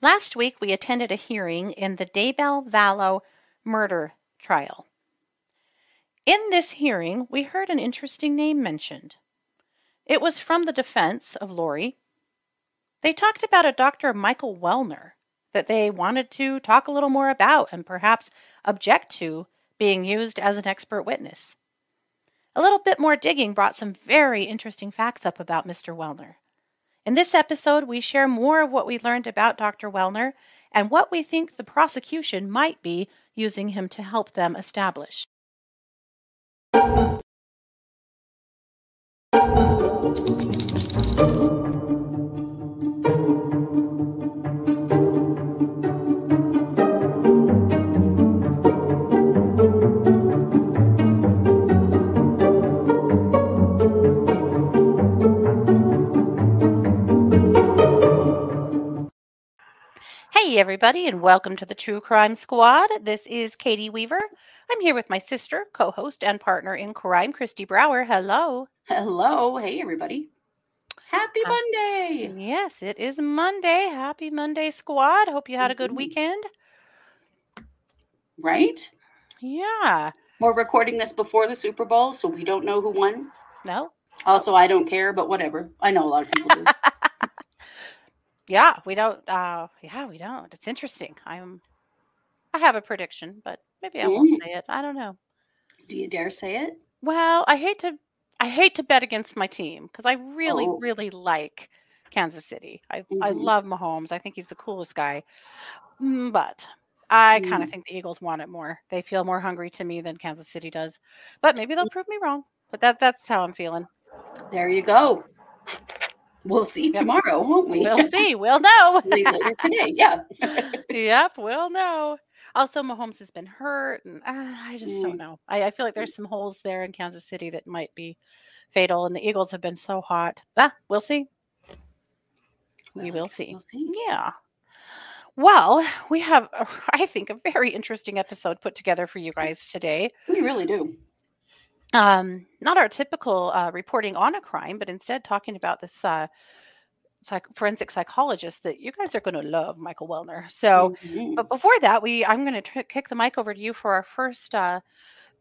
Last week, we attended a hearing in the Daybell Vallow murder trial. In this hearing, we heard an interesting name mentioned. It was from the defense of Lori. They talked about a Dr. Michael Welner that they wanted to talk a little more about and perhaps object to being used as an expert witness. A little bit more digging brought some very interesting facts up about Mr. Welner. In this episode, we share more of what we learned about Dr. Welner and what we think the prosecution might be using him to help them establish. Hey, everybody, and welcome to the True Crime Squad. This is Katie Weaver. I'm here with my sister, co host, and partner in crime, Christy Brower. Hello. Hello. Hey, everybody. Happy Uh, Monday. Yes, it is Monday. Happy Monday, squad. Hope you had a good Mhm. weekend. Right? Yeah. We're recording this before the Super Bowl, so we don't know who won. No? Also, I don't care, but whatever. I know a lot of people do. Yeah, we don't. Uh, yeah, we don't. It's interesting. I'm. I have a prediction, but maybe I won't Mm. say it. I don't know. do you dare say it? Well, I hate to. I hate to bet against my team because I really, Oh. really like Kansas City. I I Mhm. love Mahomes. I think he's the coolest guy. Mm, But I kind of Mm. think the Eagles want it more. They feel more hungry to me than Kansas City does. But maybe they'll prove me wrong. But that that's how I'm feeling. There you go. We'll see Yep. tomorrow, won't we? We'll see. We'll know. Later today. Yeah. yep, we'll know. Also, Mahomes has been hurt, and uh, I just don't Mm. know. I, I feel like there's some holes there in Kansas City that might be fatal, and the Eagles have been so hot. Ah, we'll see. We Well, I will see. We'll see. Yeah. Well, we have, a- I think, a very interesting episode put together for you guys today. We really do. Um, not our typical uh, reporting on a crime, but instead talking about this uh, psych- forensic psychologist that you guys are going to love, Michael Welner. So, Mhm. but before that, we I'm going to kick the mic over to you for our first uh,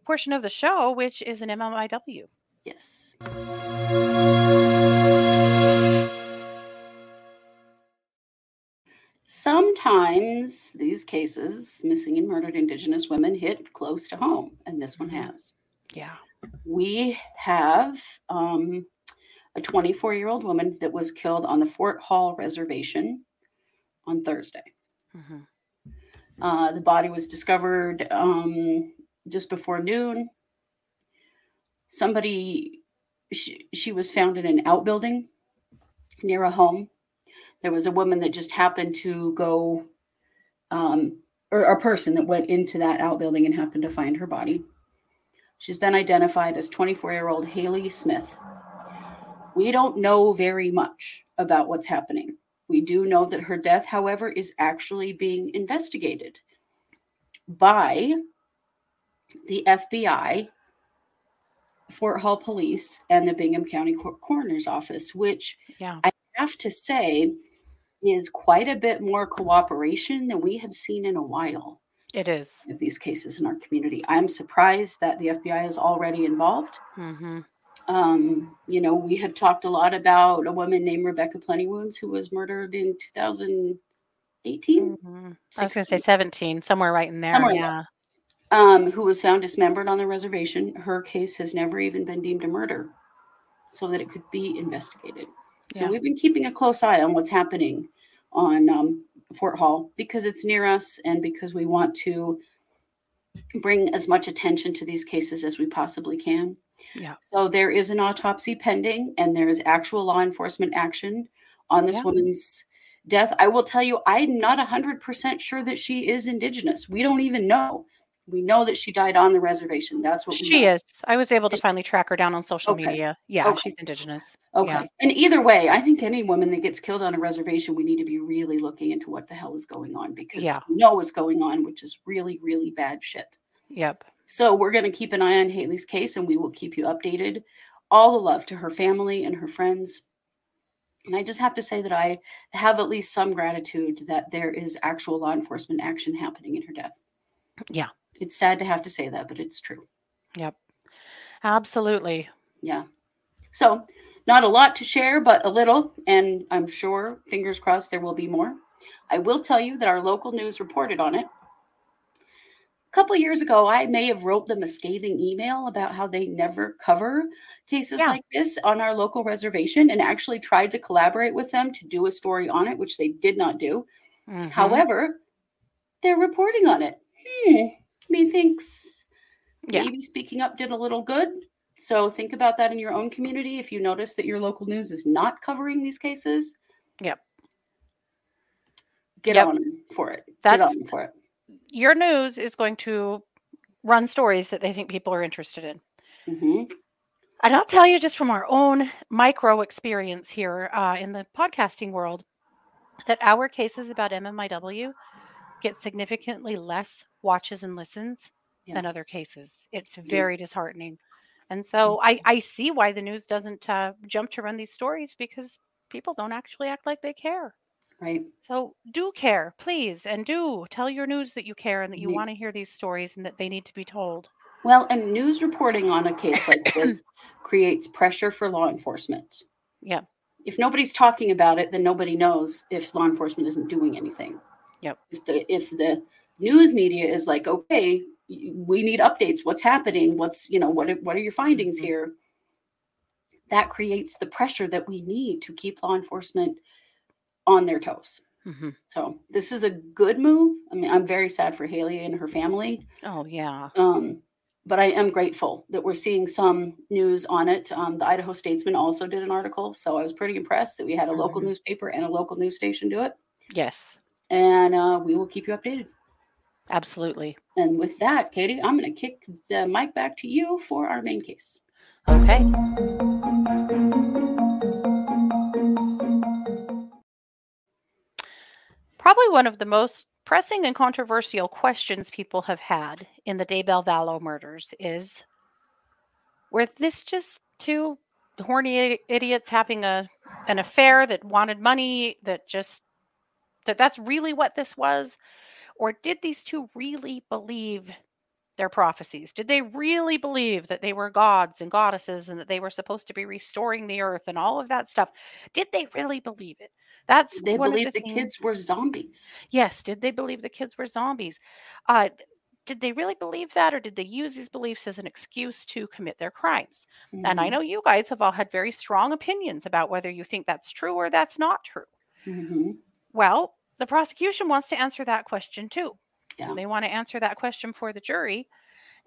portion of the show, which is an MMIW. Yes. Sometimes these cases, missing and murdered Indigenous women, hit close to home, and this one Mhm. has. Yeah. We have um, a 24 year old woman that was killed on the Fort Hall Reservation on Thursday. hmm Uh, the body was discovered um, just before noon. Somebody, she, she was found in an outbuilding near a home. There was a woman that just happened to go, um, or a person that went into that outbuilding and happened to find her body. She's been identified as 24 year old Hailey Smith. We don't know very much about what's happening. We do know that her death, however, is actually being investigated by the FBI, Fort Hall Police, and the Bingham County Cor- Coroner's Office, which Yeah. I have to say is quite a bit more cooperation than we have seen in a while It is. of these cases in our community. I'm surprised that the FBI is already involved. Mm-hmm. Um, you know, we have talked a lot about a woman named Rebecca Plentywounds who was murdered in 2018, hmm I was going to say 17, somewhere right in there. Somewhere yeah. um, who was found dismembered on the reservation. Her case has never even been deemed a murder so that it could be investigated. So Yeah. we've been keeping a close eye on what's happening on um, Fort Hall because it's near us and because we want to bring as much attention to these cases as we possibly can. Yeah. So there is an autopsy pending and there is actual law enforcement action on this Yeah. woman's death. I will tell you, I'm not 100% sure that she is Indigenous. We don't even know. We know that she died on the reservation. That's what we She know. is. I was able to Is- finally track her down on social Okay. media. Yeah, Okay. she's indigenous. Okay. Yeah. And either way, I think any woman that gets killed on a reservation, we need to be really looking into what the hell is going on because Yeah. we know what's going on, which is really, really bad shit. Yep. So we're going to keep an eye on Hailey's case and we will keep you updated. All the love to her family and her friends. And I just have to say that I have at least some gratitude that there is actual law enforcement action happening in her death. Yeah. It's sad to have to say that, but it's true. Yep. Absolutely. Yeah. So, not a lot to share, but a little. And I'm sure, fingers crossed, there will be more. I will tell you that our local news reported on it. A couple years ago, I may have wrote them a scathing email about how they never cover cases Yeah. like this on our local reservation and actually tried to collaborate with them to do a story on it, which they did not do. Mhm. However, they're reporting on it. Hmm. Methinks Yeah. maybe speaking up did a little good. So think about that in your own community. If you notice that your local news is not covering these cases, Yep. get Yep. on for it. Get That's- on 'em for it. Your news is going to run stories that they think people are interested in. hmm And I'll tell you just from our own micro experience here uh, in the podcasting world that our cases about MMIW get significantly less watches and listens Yeah. than other cases. It's Yeah. very disheartening. And so I, I see why the news doesn't uh, jump to run these stories because people don't actually act like they care. Right. So do care, please, and do tell your news that you care and that you Ye- want to hear these stories and that they need to be told. Well, and news reporting on a case like this creates pressure for law enforcement. Yeah. If nobody's talking about it, then nobody knows if law enforcement isn't doing anything. Yep. If the if the news media is like, okay, we need updates. What's happening? What's you know what are, what are your findings Mhm. here? That creates the pressure that we need to keep law enforcement on their toes. hmm So this is a good move. I mean, I'm very sad for Hailey and her family. Oh, yeah. Um, but I am grateful that we're seeing some news on it. Um, the Idaho Statesman also did an article, so I was pretty impressed that we had a local Mhm. newspaper and a local news station do it. Yes, And uh, we will keep you updated. Absolutely. And with that, Katie, I'm going to kick the mic back to you for our main case. Okay. Probably one of the most pressing and controversial questions people have had in the Daybell Vallow murders is were this just two horny idiots having a an affair that wanted money that just that that's really what this was or did these two really believe their prophecies? Did they really believe that they were gods and goddesses and that they were supposed to be restoring the earth and all of that stuff? Did they really believe it? That's They believe the, things- kids were zombies. Yes. Did they believe the kids were zombies? Uh, did they really believe that, or did they use these beliefs as an excuse to commit their crimes? And I Mhm, know you guys have all had very strong opinions about whether you think that's true or that's not true. mhm. Well, the prosecution wants to answer that question too. Yeah. They want to answer that question for the jury.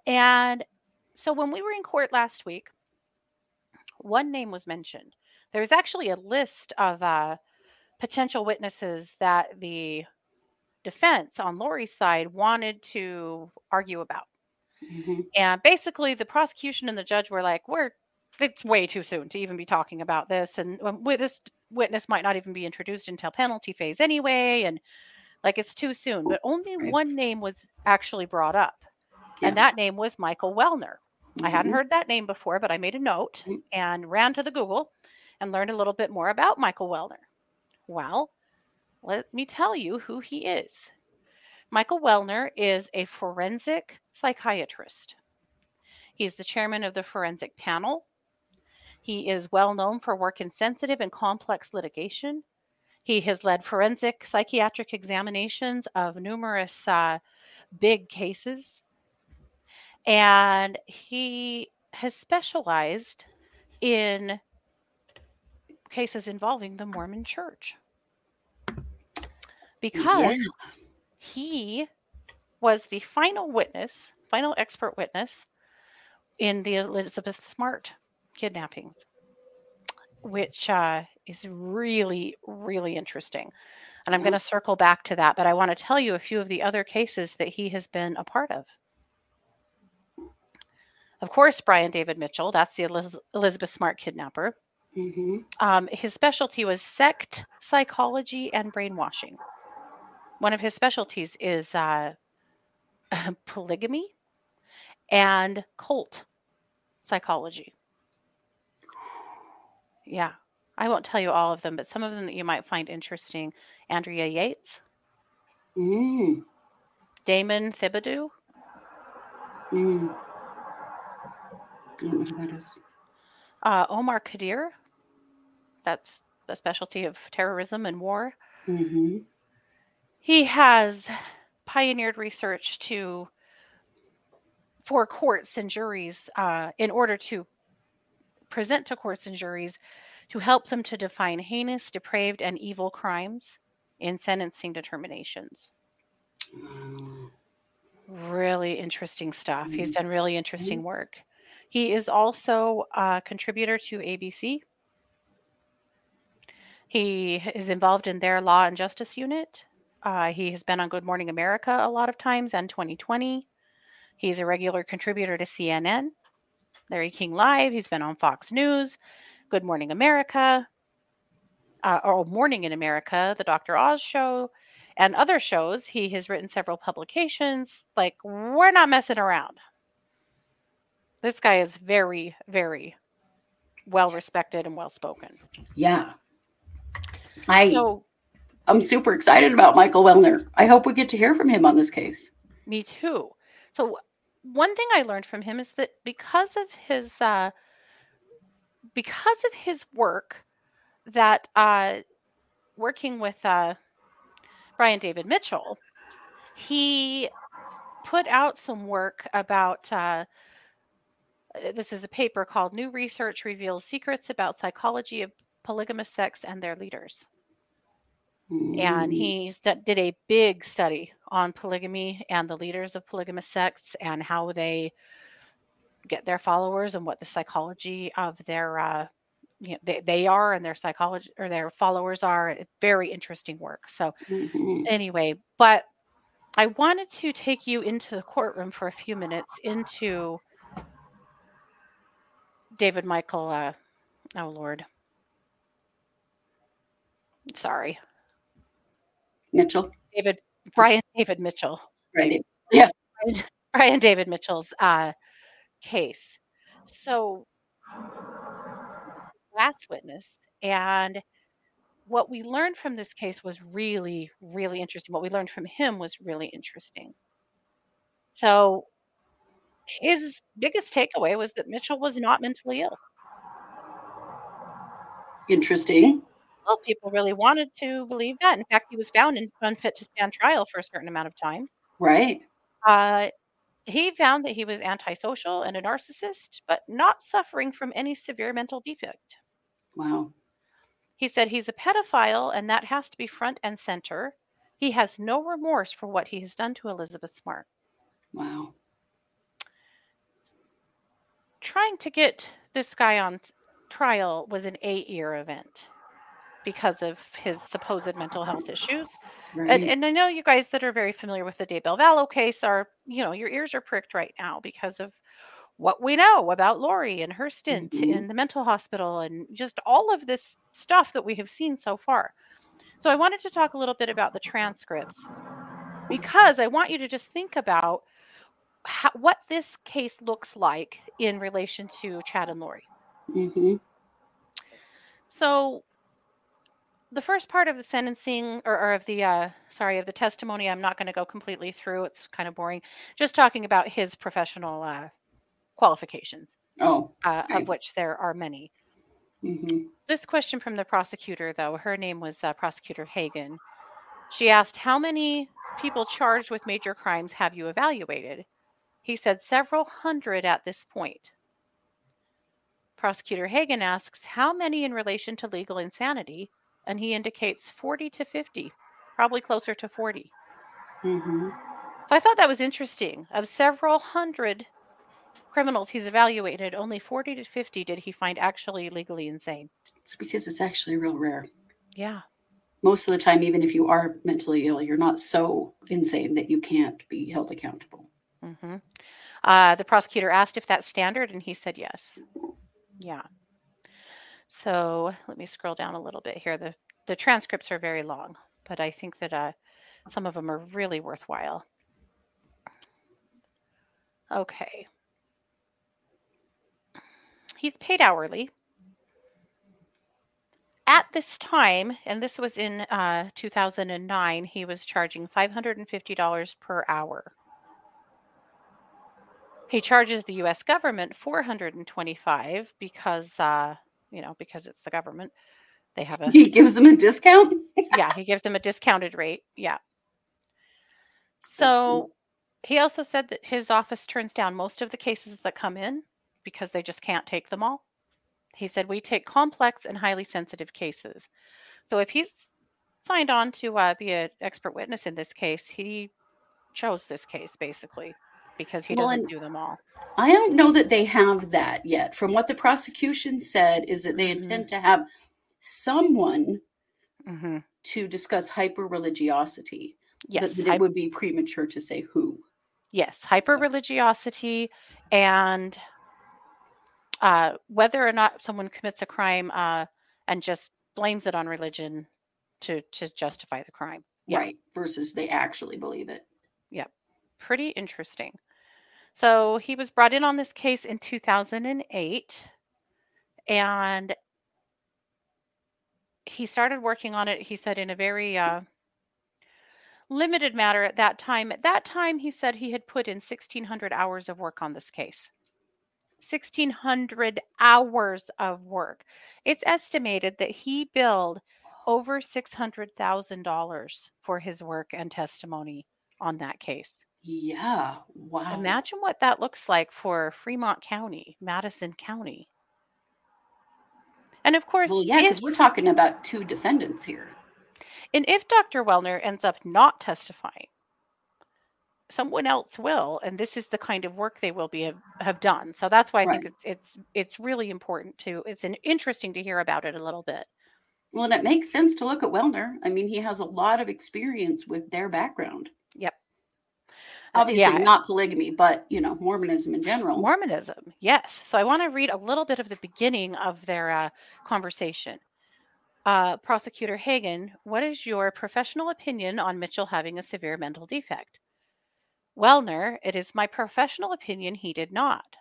And so when we were in court last week, one name was mentioned. There was actually a list of uh, potential witnesses that the defense on Lori's side wanted to argue about. Mhm. And basically, the prosecution and the judge were like, "We're it's way too soon to even be talking about this, and um, wi- this witness might not even be introduced until penalty phase anyway, and like it's too soon." But only Right. one name was actually brought up, Yeah. and that name was Michael Welner. I hadn't Mhm. heard that name before, but I made a note Mhm. and ran to the Google and learned a little bit more about Michael Welner. Well, let me tell you who he is. Michael Welner is a forensic psychiatrist. He's the chairman of the forensic panel. He is well known for work in sensitive and complex litigation. He has led forensic psychiatric examinations of numerous uh, big cases. And he has specialized in cases involving the Mormon church. Because Yeah. he was the final witness, final expert witness in the Elizabeth Smart kidnappings, which uh, is really, really interesting. And I'm Yeah. going to circle back to that, but I want to tell you a few of the other cases that he has been a part of. Of course, Brian David Mitchell, that's the Eliz- Elizabeth Smart kidnapper. Mhm. Um, his specialty was sect psychology and brainwashing. One of his specialties is uh, polygamy and cult psychology. Yeah, I won't tell you all of them, but some of them that you might find interesting. Andrea Yates, Mm. Damon Thibodeaux, Mm. I don't know who that is. uh, Omar Khadr. That's the specialty of terrorism and war. Mm-hmm. He has pioneered research to for courts and juries uh, in order to present to courts and juries to help them to define heinous, depraved, and evil crimes in sentencing determinations. Really interesting stuff. He's Mhm. done really interesting work. He is also a contributor to ABC. He is involved in their law and justice unit. Uh, he has been on Good Morning America a lot of times and 2020. He's a regular contributor to CNN, Larry King Live. He's been on Fox News, Good Morning America, uh, or Morning in America, The Dr. Oz Show, and other shows. He has written several publications. Like, we're not messing around. This guy is very, very well respected and well spoken. Yeah. I So, I'm super excited about Michael Welner. I hope we get to hear from him on this case. me too. So, one thing I learned from him is that because of his uh, because of his work, that uh, working with uh, Brian David Mitchell, he put out some work about. Uh, uh, this is a paper called New Research Reveals Secrets About Psychology of Polygamous Sex and Their Leaders. and Mm. he did a big study on polygamy and the leaders of polygamous sects and how they get their followers and what the psychology of their uh, you know, they, they are and their psychology or their followers are very interesting work so Mhm. anyway but i wanted to take you into the courtroom for a few minutes into david michael uh, oh lord sorry Mitchell. david brian david mitchell Right. Brian, Brian David Mitchell's uh, case. So, last witness, and what we learned from this case was really, really interesting. What we learned from him was really interesting. So, his biggest takeaway was that Mitchell was not mentally ill. Interesting. Well, people really wanted to believe that. In fact, he was found unfit to stand trial for a certain amount of time. Right. Uh, he found that he was antisocial and a narcissist, but not suffering from any severe mental defect. Wow. He said he's a pedophile and that has to be front and center. He has no remorse for what he has done to Elizabeth Smart. Wow. Trying to get this guy on trial was an eight year event because of his supposed mental health issues. Right. And, and I know you guys that are very familiar with the Daybell Vallow case are, you know, your ears are pricked right now because of what we know about Lori and her stint Mhm. in the mental hospital and just all of this stuff that we have seen so far. So I wanted to talk a little bit about the transcripts because I want you to just think about how, what this case looks like in relation to Chad and Lori. hmm So the first part of the sentencing or, or of the uh sorry of the testimony i'm not going to go completely through it's kind of boring just talking about his professional uh qualifications Oh. uh, of which there are many. Hmm this question from the prosecutor though her name was uh, prosecutor hagen she asked how many people charged with major crimes have you evaluated? He said several hundred at this point. Prosecutor hagen asks how many in relation to legal insanity and he indicates 40 to 50 probably closer to 40 hmm so i thought that was interesting of several hundred criminals he's evaluated only 40 to 50 did he find actually legally insane It's because it's actually real rare. yeah Most of the time, even if you are mentally ill, you're not so insane that you can't be held accountable. hmm Uh, the prosecutor asked if that's standard, and he said yes. Yeah. So let me scroll down a little bit here. the The transcripts are very long, but I think that uh, some of them are really worthwhile. Okay. He's paid hourly. At this time, and this was in uh, 2009, he was charging $550 per hour. He charges the U.S. government 425 because, uh, you know, because it's the government. They have a He gives them a discount. yeah. He gives them a discounted rate. Yeah. So he also said that his office turns down most of the cases that come in because they just can't take them all. He said we take complex and highly sensitive cases. So if he's signed on to uh, be an expert witness in this case, he chose this case basically because he Well, doesn't do them all. I don't know that they have that yet. From what the prosecution said, is that they intend to have someone hmm to discuss hyper religiosity. Yes, that, that hy- it would be premature to say who. yes, hyper religiosity and uh, whether or not someone commits a crime uh, and just blames it on religion to to justify the crime. Yeah. Right. Versus they actually believe it. Yeah. Pretty interesting. So he was brought in on this case in 2008 and he started working on it, he said, in a very uh, limited matter at that time. At that time, he said he had put in 1,600 hours of work on this case. 1,600 hours of work. It's estimated that he billed over $600,000 for his work and testimony on that case. Yeah. Wow. Imagine what that looks like for Fremont County, Madison County. And of course, well, yeah, because we're talking about two defendants here. and if Dr. Welner ends up not testifying, someone else will, and this is the kind of work they will be have, have done. So that's why I think it's it's it's really important to it's an interesting to hear about it a little bit. Well, and it makes sense to look at Welner. I mean, he has a lot of experience with their background. Uh, Obviously, yeah. not polygamy, but you know, Mormonism in general. Mormonism, yes. So I want to read a little bit of the beginning of their uh, conversation. Uh, Prosecutor Hagen, what is your professional opinion on Mitchell having a severe mental defect? Welner, it is my professional opinion he did not.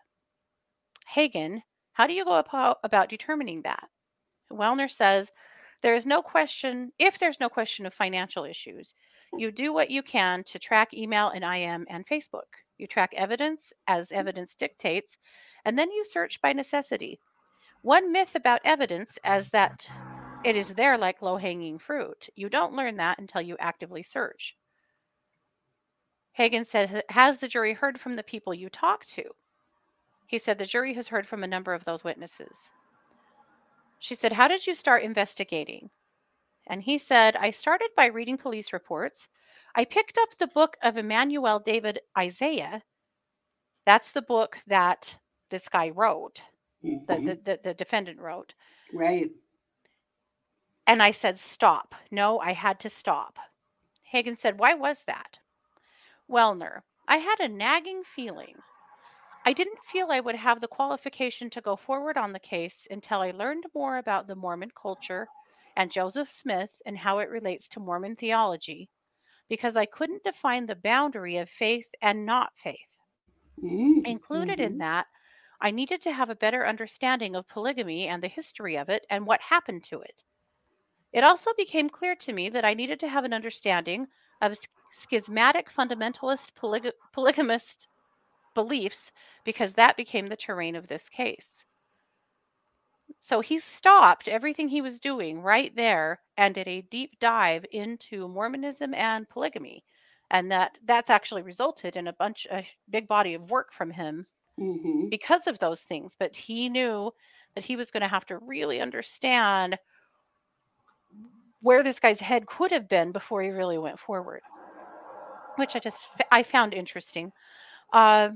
Hagen, how do you go about determining that? Welner says, there is no question, if there's no question of financial issues, you do what you can to track email and IM and Facebook. You track evidence as mm. evidence dictates, and then you search by necessity. One myth about evidence is that it is there like low hanging fruit. You don't learn that until you actively search. Hagen said, Has the jury heard from the people you talk to? He said, The jury has heard from a number of those witnesses. She said, How did you start investigating? And he said, I started by reading police reports. I picked up the book of Immanuel David Isaiah. That's the book that this guy wrote, the, Mhm. the, the, the defendant wrote. right. And I said, Stop. No, I had to stop. Hagen said, Why was that? Welner, I had a nagging feeling. I didn't feel I would have the qualification to go forward on the case until I learned more about the Mormon culture and Joseph Smith and how it relates to Mormon theology, because I couldn't define the boundary of faith and not faith. Mhm, Included in mhm. that, I needed to have a better understanding of polygamy and the history of it and what happened to it. It also became clear to me that I needed to have an understanding of schismatic fundamentalist polyg- polygamist beliefs because that became the terrain of this case. So he stopped everything he was doing right there and did a deep dive into Mormonism and polygamy. And that that's actually resulted in a bunch a big body of work from him Mhm. because of those things. But he knew that he was going to have to really understand where this guy's head could have been before he really went forward, which I just I found interesting. Uh,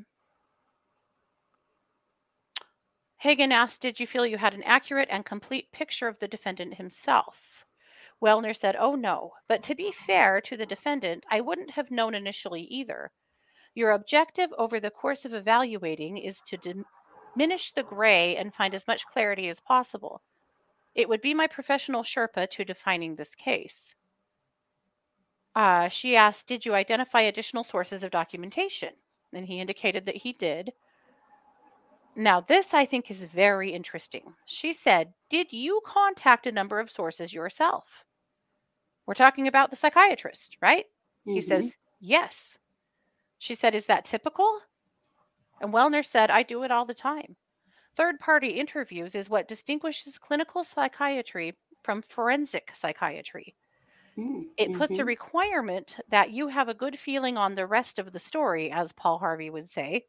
Hagen asked, "Did you feel you had an accurate and complete picture of the defendant himself?" Welner said, "Oh no, but to be fair to the defendant, I wouldn't have known initially either. Your objective over the course of evaluating is to diminish the gray and find as much clarity as possible. It would be my professional Sherpa to defining this case. Uh, she asked, Did you identify additional sources of documentation? And he indicated that he did. Now, this I think is very interesting. She said, Did you contact a number of sources yourself? We're talking about the psychiatrist, right? He Mhm. says, Yes. She said, Is that typical? And Welner said, I do it all the time. Third party interviews is what distinguishes clinical psychiatry from forensic psychiatry. Mm, It puts a mhm. requirement that you have a good feeling on the rest of the story, as Paul Harvey would say.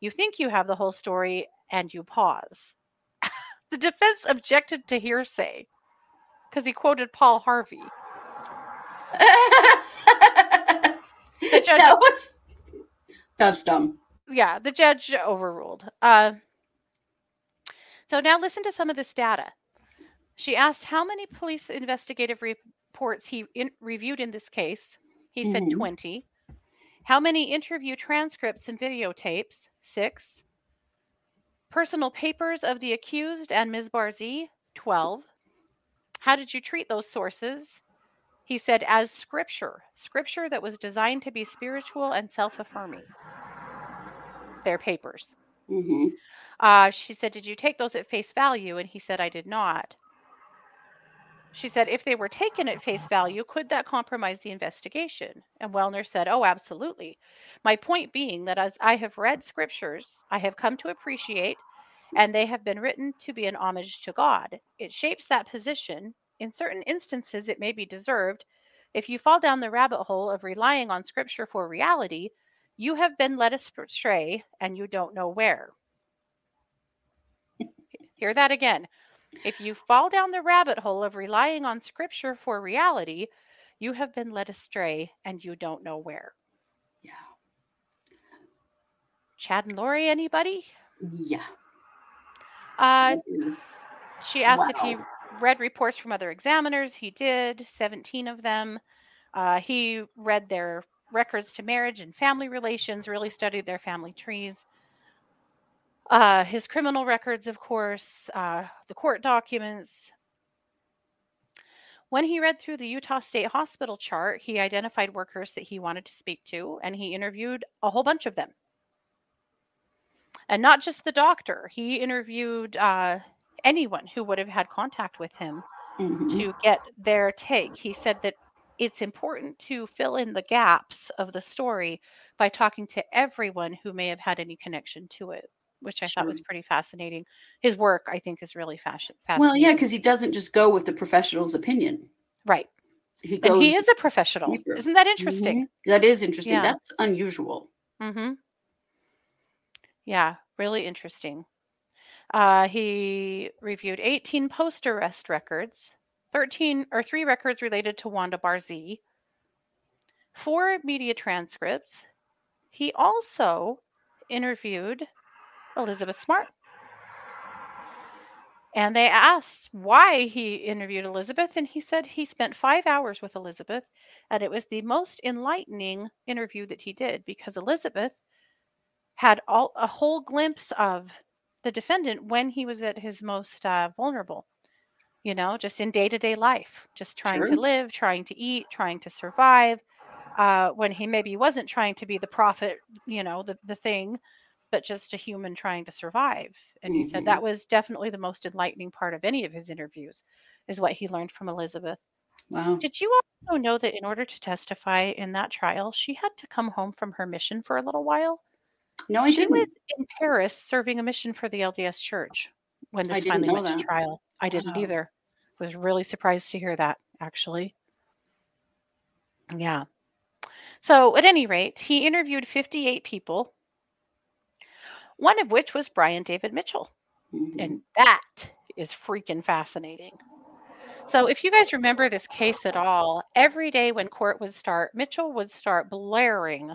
You think you have the whole story and you pause. the defense objected to hearsay because he quoted Paul Harvey. The judge, that was that's dumb. yeah, the judge overruled. Uh, so now listen to some of this data. She asked how many police investigative reports he in, reviewed in this case. He said Mhm. 20. How many interview transcripts and videotapes? Six. Personal papers of the accused and Ms. Barzee? 12. How did you treat those sources? He said, as scripture, scripture that was designed to be spiritual and self affirming. Their papers. Mhm. Uh, she said, Did you take those at face value? And he said, I did not. She said, If they were taken at face value, could that compromise the investigation? And Welner said, Oh, absolutely. My point being that as I have read scriptures, I have come to appreciate, and they have been written to be an homage to God. It shapes that position. In certain instances, it may be deserved. If you fall down the rabbit hole of relying on scripture for reality, you have been led astray and you don't know where. Hear that again. If you fall down the rabbit hole of relying on scripture for reality, you have been led astray and you don't know where. Yeah. Chad and Lori, anybody? Yeah. Uh, is she asked if he read reports from other examiners. He did, 17 of them. Uh, he read their records to marriage and family relations, really studied their family trees. Uh, his criminal records, of course, uh, the court documents. When he read through the Utah State Hospital chart, he identified workers that he wanted to speak to, and he interviewed a whole bunch of them. And not just the doctor, he interviewed uh, anyone who would have had contact with him Mhm. to get their take. He said that it's important to fill in the gaps of the story by talking to everyone who may have had any connection to it, which I thought was pretty fascinating. His work, I think, is really fashion- Well, yeah, because he doesn't just go with the professional's opinion. Right. He goes. And he is a professional. deeper. Isn't that interesting? Mhm. That is interesting. Yeah. That's unusual. Mm-hmm. Yeah, really interesting. Uh, he reviewed 18 post arrest records, 13 or three records related to Wanda Barzee, four media transcripts. He also interviewed Elizabeth Smart. And they asked why he interviewed Elizabeth, and he said he spent five hours with Elizabeth, and it was the most enlightening interview that he did because Elizabeth had all a whole glimpse of the defendant when he was at his most uh, vulnerable you know just in day-to-day life just trying to live trying to eat trying to survive uh, when he maybe wasn't trying to be the prophet you know the, the thing but just a human trying to survive and he said Mhm. that was definitely the most enlightening part of any of his interviews is what he learned from elizabeth Wow. did you also know that in order to testify in that trial she had to come home from her mission for a little while No, I she didn't. was in Paris serving a mission for the LDS Church when this finally went to trial. I didn't Wow. either. Was really surprised to hear that actually. Yeah. So, at any rate, he interviewed 58 people, one of which was Brian David Mitchell. Mhm. And that is freaking fascinating. So, if you guys remember this case at all, every day when court would start, Mitchell would start blaring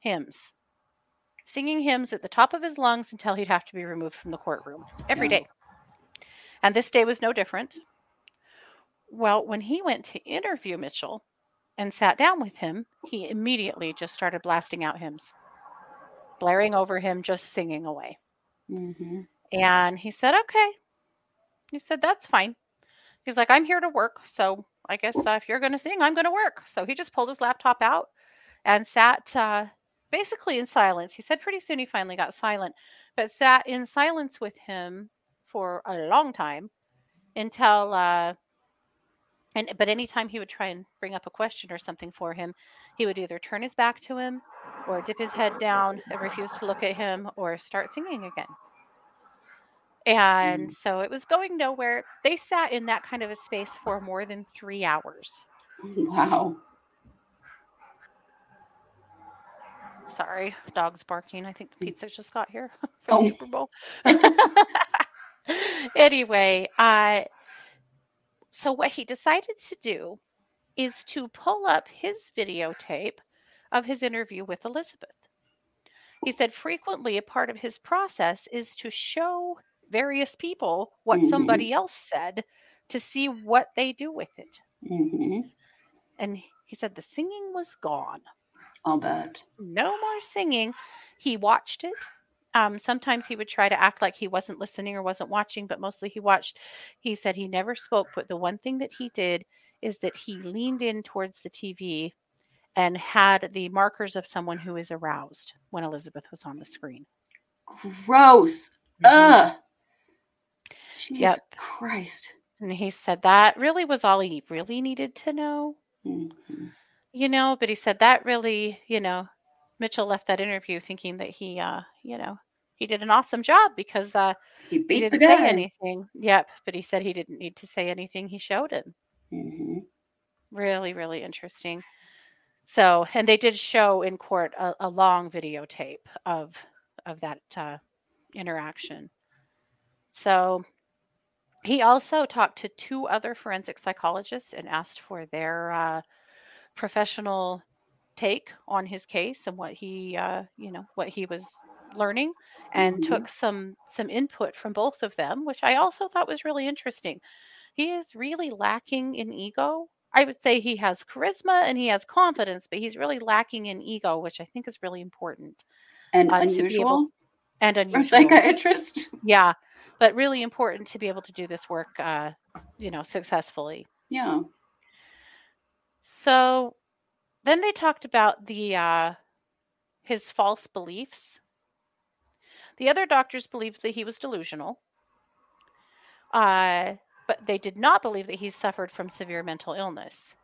hymns, singing hymns at the top of his lungs until he'd have to be removed from the courtroom every Yeah. day. And this day was no different. Well, when he went to interview Mitchell and sat down with him, he immediately just started blasting out hymns, blaring over him, just singing away. Mhm. And he said, okay. He said, that's fine. He's like, I'm here to work. So I guess uh, if you're going to sing, I'm going to work. So he just pulled his laptop out and sat uh, basically in silence. He said pretty soon he finally got silent. but sat in silence with him for a long time until uh and but anytime he would try and bring up a question or something for him he would either turn his back to him or dip his head down and refuse to look at him or start singing again and Mm. so it was going nowhere they sat in that kind of a space for more than three hours Wow. sorry dogs barking i think the pizza just got here from Oh. super bowl anyway uh so what he decided to do is to pull up his videotape of his interview with elizabeth he said frequently a part of his process is to show various people what Mhm. somebody else said to see what they do with it hmm and he said the singing was gone I'll bet. no more singing. He watched it. Um, sometimes he would try to act like he wasn't listening or wasn't watching, but mostly he watched. He said he never spoke, but the one thing that he did is that he leaned in towards the TV and had the markers of someone who is aroused when Elizabeth was on the screen. Gross. Mhm. Ugh. Jesus Yep. Christ. And he said that really was all he really needed to know. Mhm. you know but he said that really you know mitchell left that interview thinking that he uh you know he did an awesome job because uh He he didn't say anything. Yep but he said he didn't need to say anything he showed him. Hmm really really interesting. So and they did show in court a, a long videotape of of that uh, interaction. So he also talked to two other forensic psychologists and asked for their uh, professional take on his case and what he uh, you know what he was learning and Mhm. took some some input from both of them which i also thought was really interesting he is really lacking in ego i would say he has charisma and he has confidence but he's really lacking in ego which i think is really important And Uh, be able- unusual and for unusual psychiatrist. yeah but really important to be able to do this work uh, you know successfully Yeah. So then they talked about the uh, his false beliefs. The other doctors believed that he was delusional, uh, but they did not believe that he suffered from severe mental illness.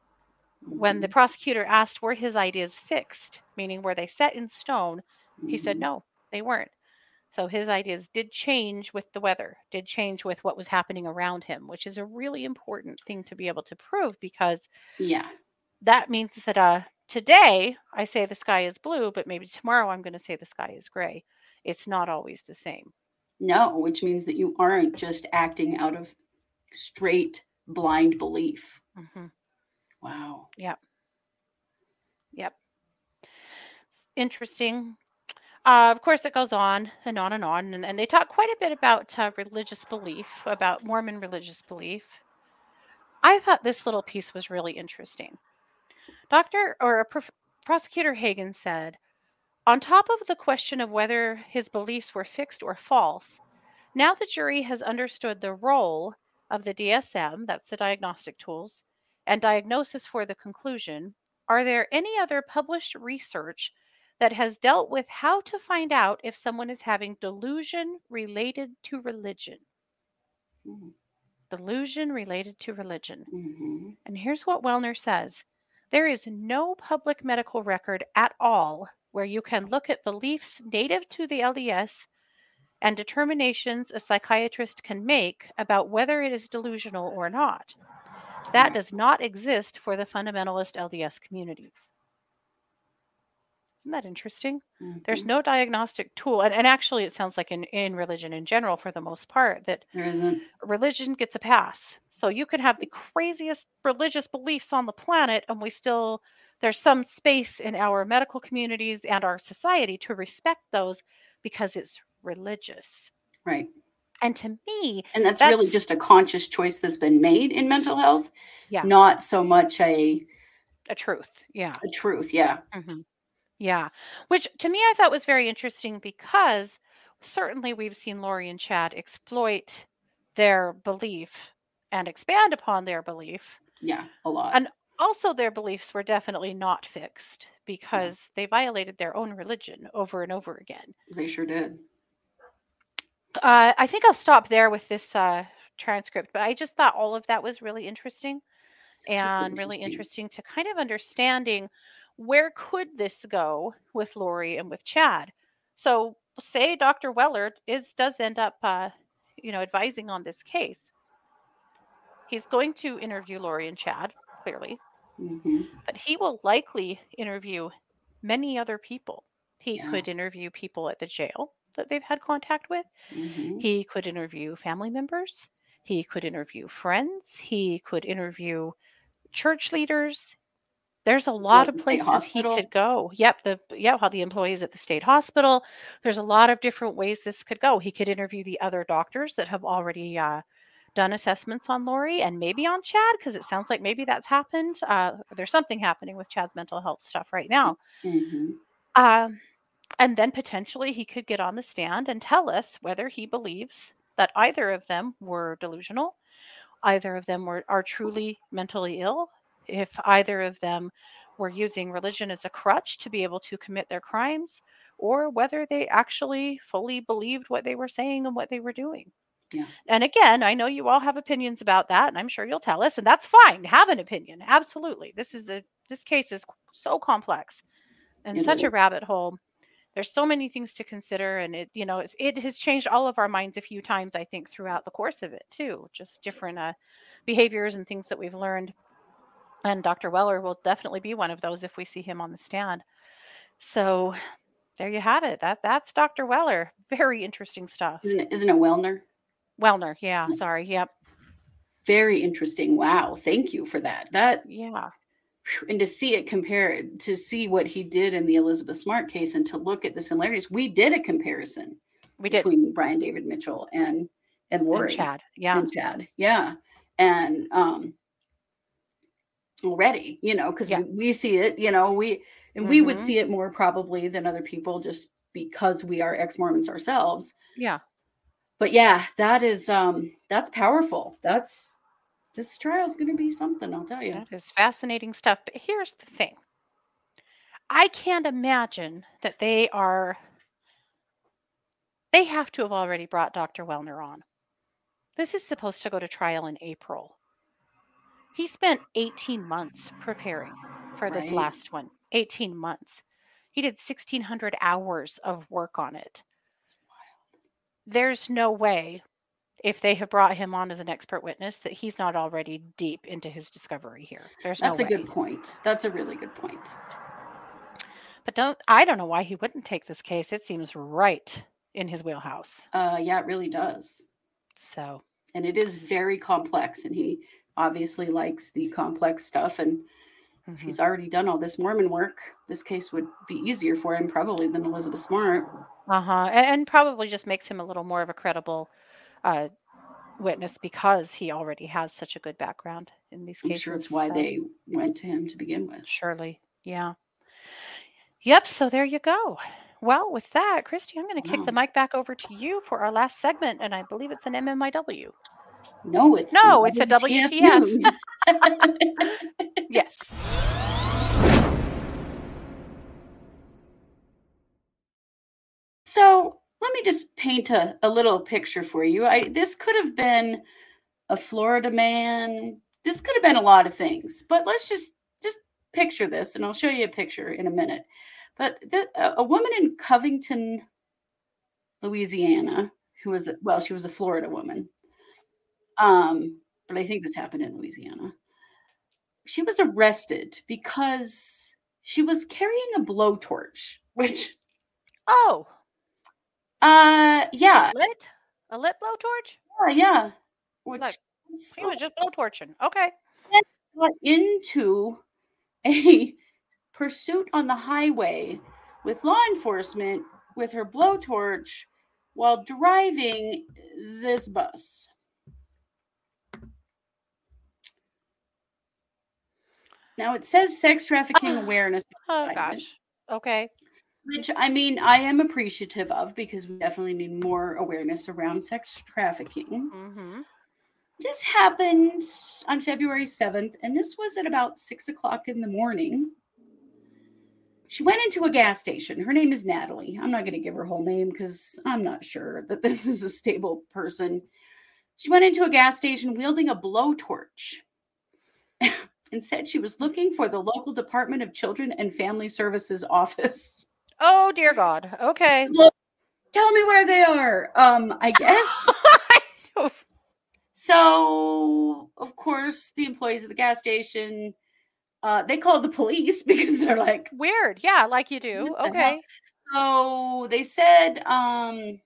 When the Mhm. prosecutor asked were his ideas fixed, meaning were they set in stone, he said Mhm. no, they weren't. So his ideas did change with the weather, did change with what was happening around him, which is a really important thing to be able to prove because Yeah. that means that uh today I say the sky is blue, but maybe tomorrow I'm going to say the sky is gray. It's not always the same. No, which means that you aren't just acting out of straight blind belief. hmm Wow. Yep. Yep. Interesting. Uh, of course, it goes on and on and on, and, and they talk quite a bit about uh, religious belief, about Mormon religious belief. I thought this little piece was really interesting. Doctor or a prof- prosecutor Hagen said, on top of the question of whether his beliefs were fixed or false, now the jury has understood the role of the DSM, that's the diagnostic tools, and diagnosis for the conclusion. Are there any other published research that has dealt with how to find out if someone is having delusion related to religion? Mhm. Delusion related to religion. Mhm. And here's what Welner says there is no public medical record at all where you can look at beliefs native to the LDS and determinations a psychiatrist can make about whether it is delusional or not. That does not exist for the fundamentalist LDS communities. Isn't that interesting? There's Mhm. no diagnostic tool. And, and actually, it sounds like in, in religion in general, for the most part, that religion gets a pass. So you can have the craziest religious beliefs on the planet, and we still, there's some space in our medical communities and our society to respect those because it's religious. Right. And to me, And that's, really just a conscious choice that's been made in mental health, Yeah. not so much a, a truth. Yeah. a truth. Yeah. hmm Yeah. Which to me, I thought was very interesting because certainly we've seen Lori and Chad exploit their belief and expand upon their belief. Yeah. A lot. And also, their beliefs were definitely not fixed because they violated their own religion over and over again. they sure did. Uh, I think I'll stop there with this uh, transcript, but I just thought all of that was really interesting Super and really interesting to kind of understanding where could this go with Lori and with Chad. So, say Dr. Weller is does end up, uh, you know, advising on this case. He's going to interview Lori and Chad, clearly, Mhm. but he will likely interview many other people. He Yeah. could interview people at the jail that they've had contact with. Mhm. He could interview family members. He could interview friends. He could interview church leaders. There's a lot of places he could go. Yep, the yeah, how the employees at the state hospital. There's a lot of different ways this could go. He could interview the other doctors that have already uh, done assessments on Lori and maybe on Chad because it sounds like maybe that's happened. Uh, there's something happening with Chad's mental health stuff right now. Mhm. Um, and then potentially he could get on the stand and tell us whether he believes that either of them were delusional, either of them were are truly mentally ill, if either of them were using religion as a crutch to be able to commit their crimes, or whether they actually fully believed what they were saying and what they were doing. Yeah. And again, I know you all have opinions about that, and I'm sure you'll tell us, and that's fine. Have an opinion. Absolutely. This is a this case is so complex and It such a rabbit hole there's so many things to consider and it you know it's, it has changed all of our minds a few times i think throughout the course of it too just different uh, behaviors and things that we've learned and dr weller will definitely be one of those if we see him on the stand so there you have it that that's dr weller very interesting stuff Isn't it, isn't it Welner? Wellner yeah sorry yep Very interesting. Wow. Thank you for that. That yeah and to see it compared to see what he did in the Elizabeth Smart case and to look at the similarities. We did a comparison we did between Brian David Mitchell and and and Lori chad yeah and Chad. Yeah. And um already, you know, because Yeah. we, we see it, you know, we and we would Mhm. see it more probably than other people just because we are ex-Mormons ourselves. yeah But yeah, that is um that's powerful. That's this trial's gonna be something, I'll tell you. That is fascinating stuff. But here's the thing I can't imagine that they are, they have to have already brought Dr. Welner on. This is supposed to go to trial in April. He spent 18 months preparing for this Right. last one. 18 months. He did 1,600 hours of work on it. There's no way, if they have brought him on as an expert witness, that he's not already deep into his discovery here. There's That's no a way. good point. That's a really good point. But don't I don't know why he wouldn't take this case. It seems right in his wheelhouse. Uh yeah, it really does. So And it is very complex and he obviously likes the complex stuff and if mhm. he's already done all this Mormon work, this case would be easier for him probably than Elizabeth Smart. Uh-huh. And, and probably just makes him a little more of a credible uh, witness because he already has such a good background in these I'm cases. sure it's why so they went to him to begin with. surely. Yeah. Yep, so there you go. Well, with that, Christy, I'm going to kick the mic back over to you for our last segment, and I believe it's an MMIW. No, it's No, it's a WTF. Yes. So let me just paint a, a little picture for you. I this could have been a Florida man. This could have been a lot of things, but let's just just picture this, and I'll show you a picture in a minute. But the, a, woman in Covington, Louisiana, who was a, well, she was a Florida woman. Um, but I think this happened in Louisiana. She was arrested because she was carrying a blowtorch, which Oh, uh yeah, lit? A lit blowtorch? yeah, yeah. Which Like, He was just blowtorching. Okay. got into a pursuit on the highway with law enforcement with her blowtorch while driving this bus. Now it says sex trafficking awareness, Oh gosh. Okay. Which I mean I am appreciative of because we definitely need more awareness around sex trafficking. Mm-hmm. This happened on February 7th, and this was at about six o'clock in the morning. She went into a gas station. Her name is Natalie. I'm not going to give her whole name because I'm not sure that this is a stable person. She went into a gas station wielding a blowtorch and said she was looking for the local Department of Children and Family Services office. Oh dear God. Okay. Look, tell me where they are. Um, I guess. so, of course, the employees of the gas station uh, they called the police because they're like weird. Yeah, like you do. Okay. So they said, um,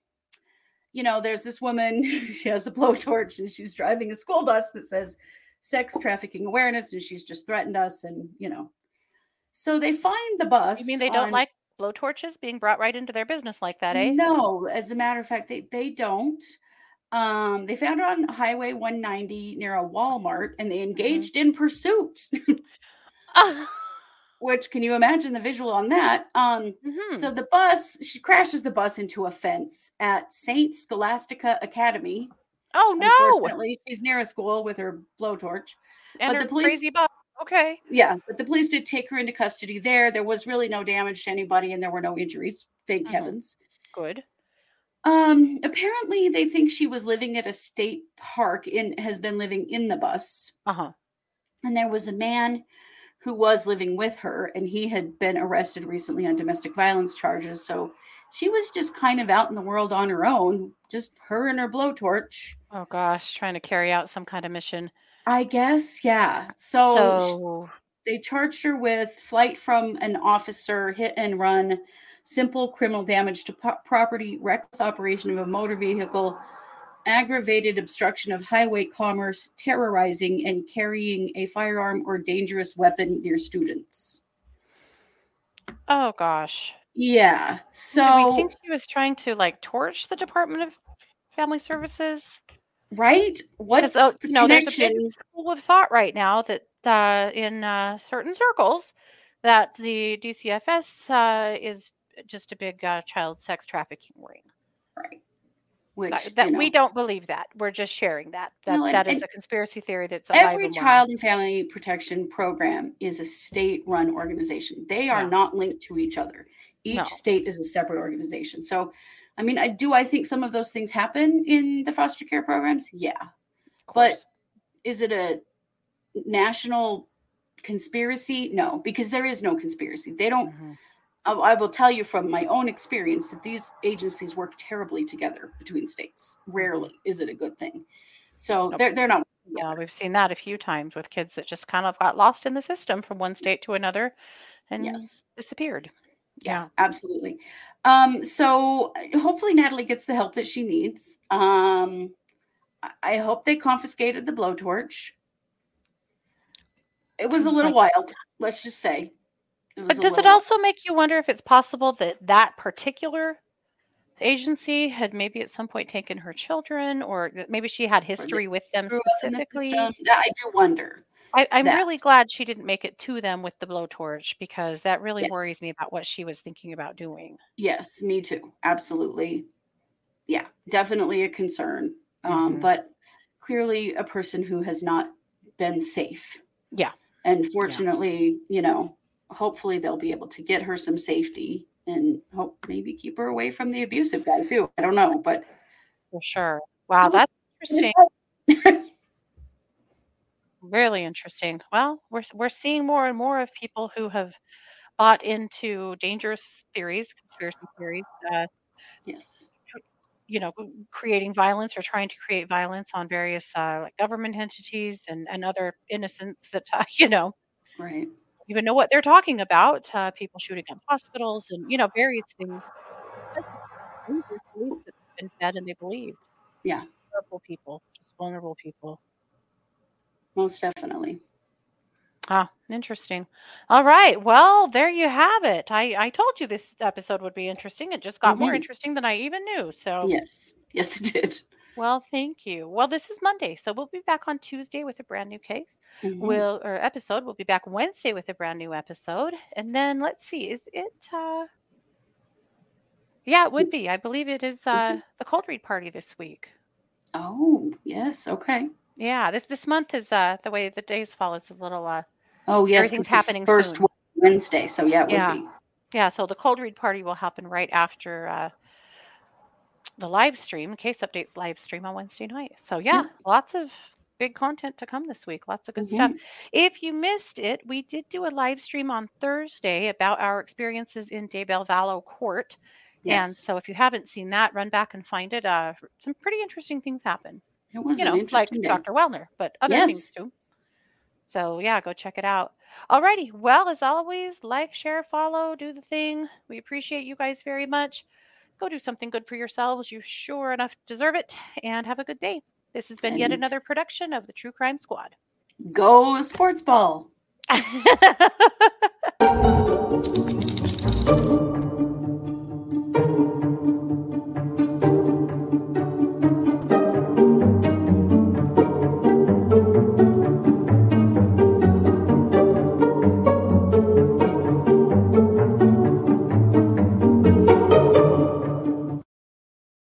you know, there's this woman, she has a blowtorch and she's driving a school bus that says sex trafficking awareness and she's just threatened us and, you know. So they find the bus. You mean they don't on, like blowtorches being brought right into their business like that, eh? No, as a matter of fact, they, they don't. Um, they found her on Highway 190 near a Walmart and they mm-hmm. engaged mm-hmm. in pursuit. Which can you imagine the visual on that? Um, mm-hmm. So the bus, she crashes the bus into a fence at Saint Scholastica Academy. Oh no! Unfortunately, she's near a school with her blowtorch. And but the police, crazy bus. Okay. Yeah, but the police did take her into custody there. There was really no damage to anybody, and there were no injuries. Thank mm-hmm. heavens. Good. Um, apparently they think she was living at a state park in has been living in the bus. Uh-huh. And there was a man who was living with her, and he had been arrested recently on domestic violence charges. So she was just kind of out in the world on her own, just her and her blowtorch. Oh gosh, trying to carry out some kind of mission. I guess, yeah. So, so... they charged her with flight from an officer, hit and run, simple criminal damage to po- property, reckless operation of a motor vehicle, aggravated obstruction of highway commerce, terrorizing, and carrying a firearm or dangerous weapon near students. Oh gosh. Yeah. So I think she was trying to like torch the Department of Family Services. Right? What's uh, the no, connection? There's a big school of thought right now that uh, in uh, certain circles that the DCFS uh, is just a big uh, child sex trafficking ring. Right which that you know, we don't believe that we're just sharing that that, that is a conspiracy theory that's every child and family protection program is a state run organization they are yeah. not linked to each other each no. state is a separate organization so i mean i do i think some of those things happen in the foster care programs yeah but is it a national conspiracy no because there is no conspiracy they don't mm-hmm. I will tell you from my own experience that these agencies work terribly together between states. Rarely is it a good thing. So they're they're not. Yeah, we've seen that a few times with kids that just kind of got lost in the system from one state to another, and yes. disappeared. Yeah, absolutely. Um, so hopefully Natalie gets the help that she needs. Um, I hope they confiscated the blowtorch. It was a little wild, let's just say. But does it also make you wonder if it's possible that that particular agency had maybe at some point taken her children, or maybe she had history with them specifically? The yeah, I do wonder. I, am really glad she didn't make it to them with the blowtorch because that really yes. worries me about what she was thinking about doing. Yes, me too. Absolutely. Yeah, definitely a concern. Um, mm-hmm. Um, but clearly a person who has not been safe. Yeah. And fortunately, yeah. you know, hopefully they'll be able to get her some safety and hope maybe keep her away from the abusive guy too. I don't know, but for sure. Wow, that's interesting. really interesting. Well, we're we're seeing more and more of people who have bought into dangerous theories, conspiracy theories. Uh, yes. You know, creating violence or trying to create violence on various uh, like government entities and, and other innocents that, uh, you know, right even know what they're talking about. Uh, people shooting up hospitals and you know various things. Been fed and they believe. Yeah, vulnerable people, just vulnerable people. Most definitely. Ah, interesting. All right. Well, there you have it. I, I told you this episode would be interesting. It just got mm-hmm. more interesting than I even knew. So yes, yes, it did. Well, thank you. Well, this is Monday, so we'll be back on Tuesday with a brand new case. Mm-hmm. We'll or episode. We'll be back Wednesday with a brand new episode, and then let's see. Is it? uh Yeah, it would be. I believe it is, uh is it? the cold read party this week. Oh yes, okay. Yeah, this this month is uh the way the days fall is a little uh. Oh yes, everything's happening first soon. Wednesday. So yeah, it yeah. would be. Yeah, so the cold read party will happen right after uh, the live stream, Case Updates live stream on Wednesday night. So yeah, Yeah. lots of big content to come this week. Lots of good stuff. If you missed it, we did do a live stream on Thursday about our experiences in Daybell Vallow Court. And so if you haven't seen that, run back and find it. Uh, some pretty interesting things happen. It was You know, like day. Dr. Welner, but other things Yes. too. So yeah, go check it out. Alrighty. Well, as always, like, share, follow, do the thing. We appreciate you guys very much. Go do something good for yourselves. You sure enough deserve it. And have a good day. This has been yet another production of the True Crime Squad. Go sports ball.